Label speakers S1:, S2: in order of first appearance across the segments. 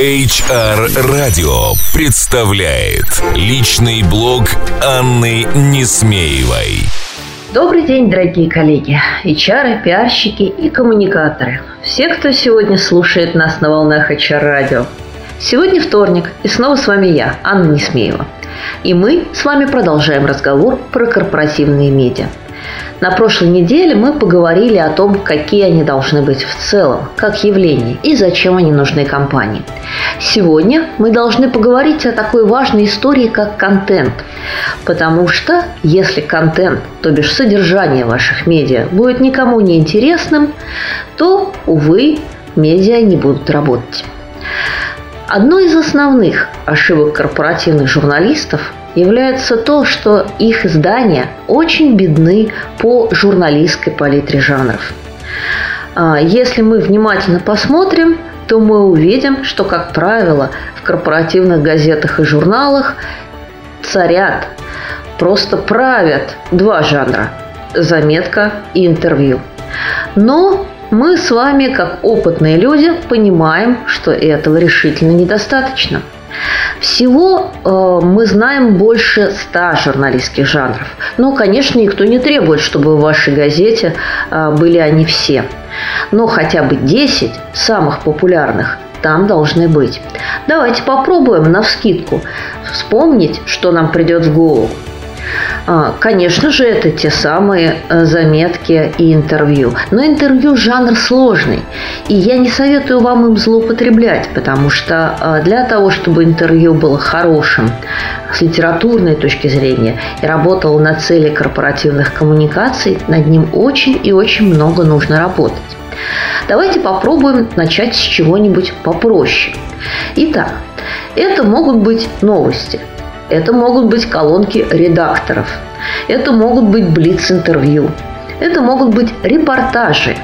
S1: HR Radio представляет личный блог Анны Несмеевой.
S2: Добрый день, дорогие коллеги, HR, пиарщики и коммуникаторы. Все, кто сегодня слушает нас на волнах HR Radio. Сегодня вторник, и снова с вами я, Анна Несмеева. И мы с вами продолжаем разговор про корпоративные медиа – на прошлой неделе мы поговорили о том, какие они должны быть в целом, как явление и зачем они нужны компании. Сегодня мы должны поговорить о такой важной истории, как контент. Потому что если контент, то бишь содержание ваших медиа, будет никому не интересным, то, увы, медиа не будут работать. Одной из основных ошибок корпоративных журналистов является то, что их издания очень бедны по журналистской палитре жанров. А, если мы внимательно посмотрим, то мы увидим, что, как правило, в корпоративных газетах и журналах царят, просто правят два жанра – заметка и интервью. Но мы с вами, как опытные люди, понимаем, что этого решительно недостаточно – всего э, мы знаем больше ста журналистских жанров. Но, конечно, никто не требует, чтобы в вашей газете э, были они все. Но хотя бы 10 самых популярных там должны быть. Давайте попробуем на вскидку вспомнить, что нам придет в голову. А, конечно же, это те самые э, заметки и интервью. Но интервью жанр сложный. И я не советую вам им злоупотреблять, потому что э, для того, чтобы интервью было хорошим с литературной точки зрения и работало на цели корпоративных коммуникаций, над ним очень и очень много нужно работать. Давайте попробуем начать с чего-нибудь попроще. Итак, это могут быть новости – это могут быть колонки редакторов. Это могут быть блиц-интервью. Это могут быть репортажи.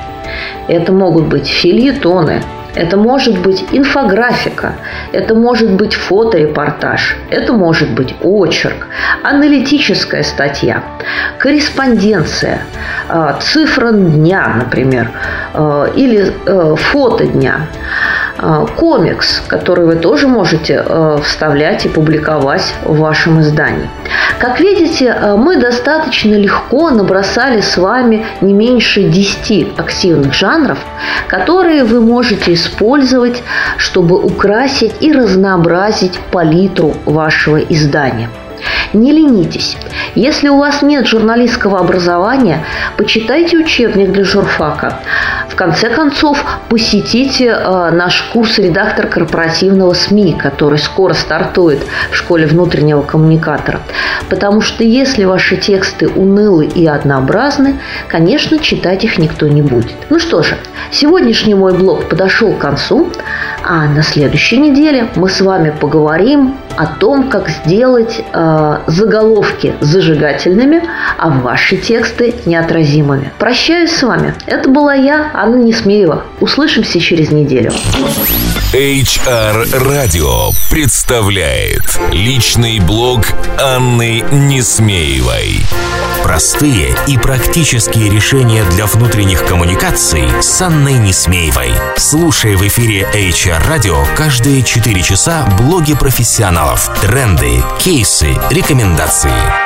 S2: Это могут быть фильетоны. Это может быть инфографика, это может быть фоторепортаж, это может быть очерк, аналитическая статья, корреспонденция, а, цифра дня, например, а, или э, фото дня. А, комикс, который вы тоже можете э, вставлять и публиковать в вашем издании. Как видите, э, мы достаточно легко набросали с вами не меньше 10 активных жанров, которые вы можете использовать, чтобы украсить и разнообразить палитру вашего издания. Не ленитесь. Если у вас нет журналистского образования, почитайте учебник для журфака. В конце концов, посетите э, наш курс «Редактор корпоративного СМИ», который скоро стартует в школе внутреннего коммуникатора. Потому что если ваши тексты унылы и однообразны, конечно, читать их никто не будет. Ну что же, сегодняшний мой блог подошел к концу, а на следующей неделе мы с вами поговорим о том, как сделать э, заголовки зажигательными, а ваши тексты неотразимыми. Прощаюсь с вами. Это была я, Анна Несмеева. Услышимся через неделю.
S1: HR Radio представляет личный блог Анны Несмеевой. Простые и практические решения для внутренних коммуникаций с Анной Несмеевой. Слушай в эфире HR Radio каждые 4 часа блоги профессионалов, тренды, кейсы, рекомендации.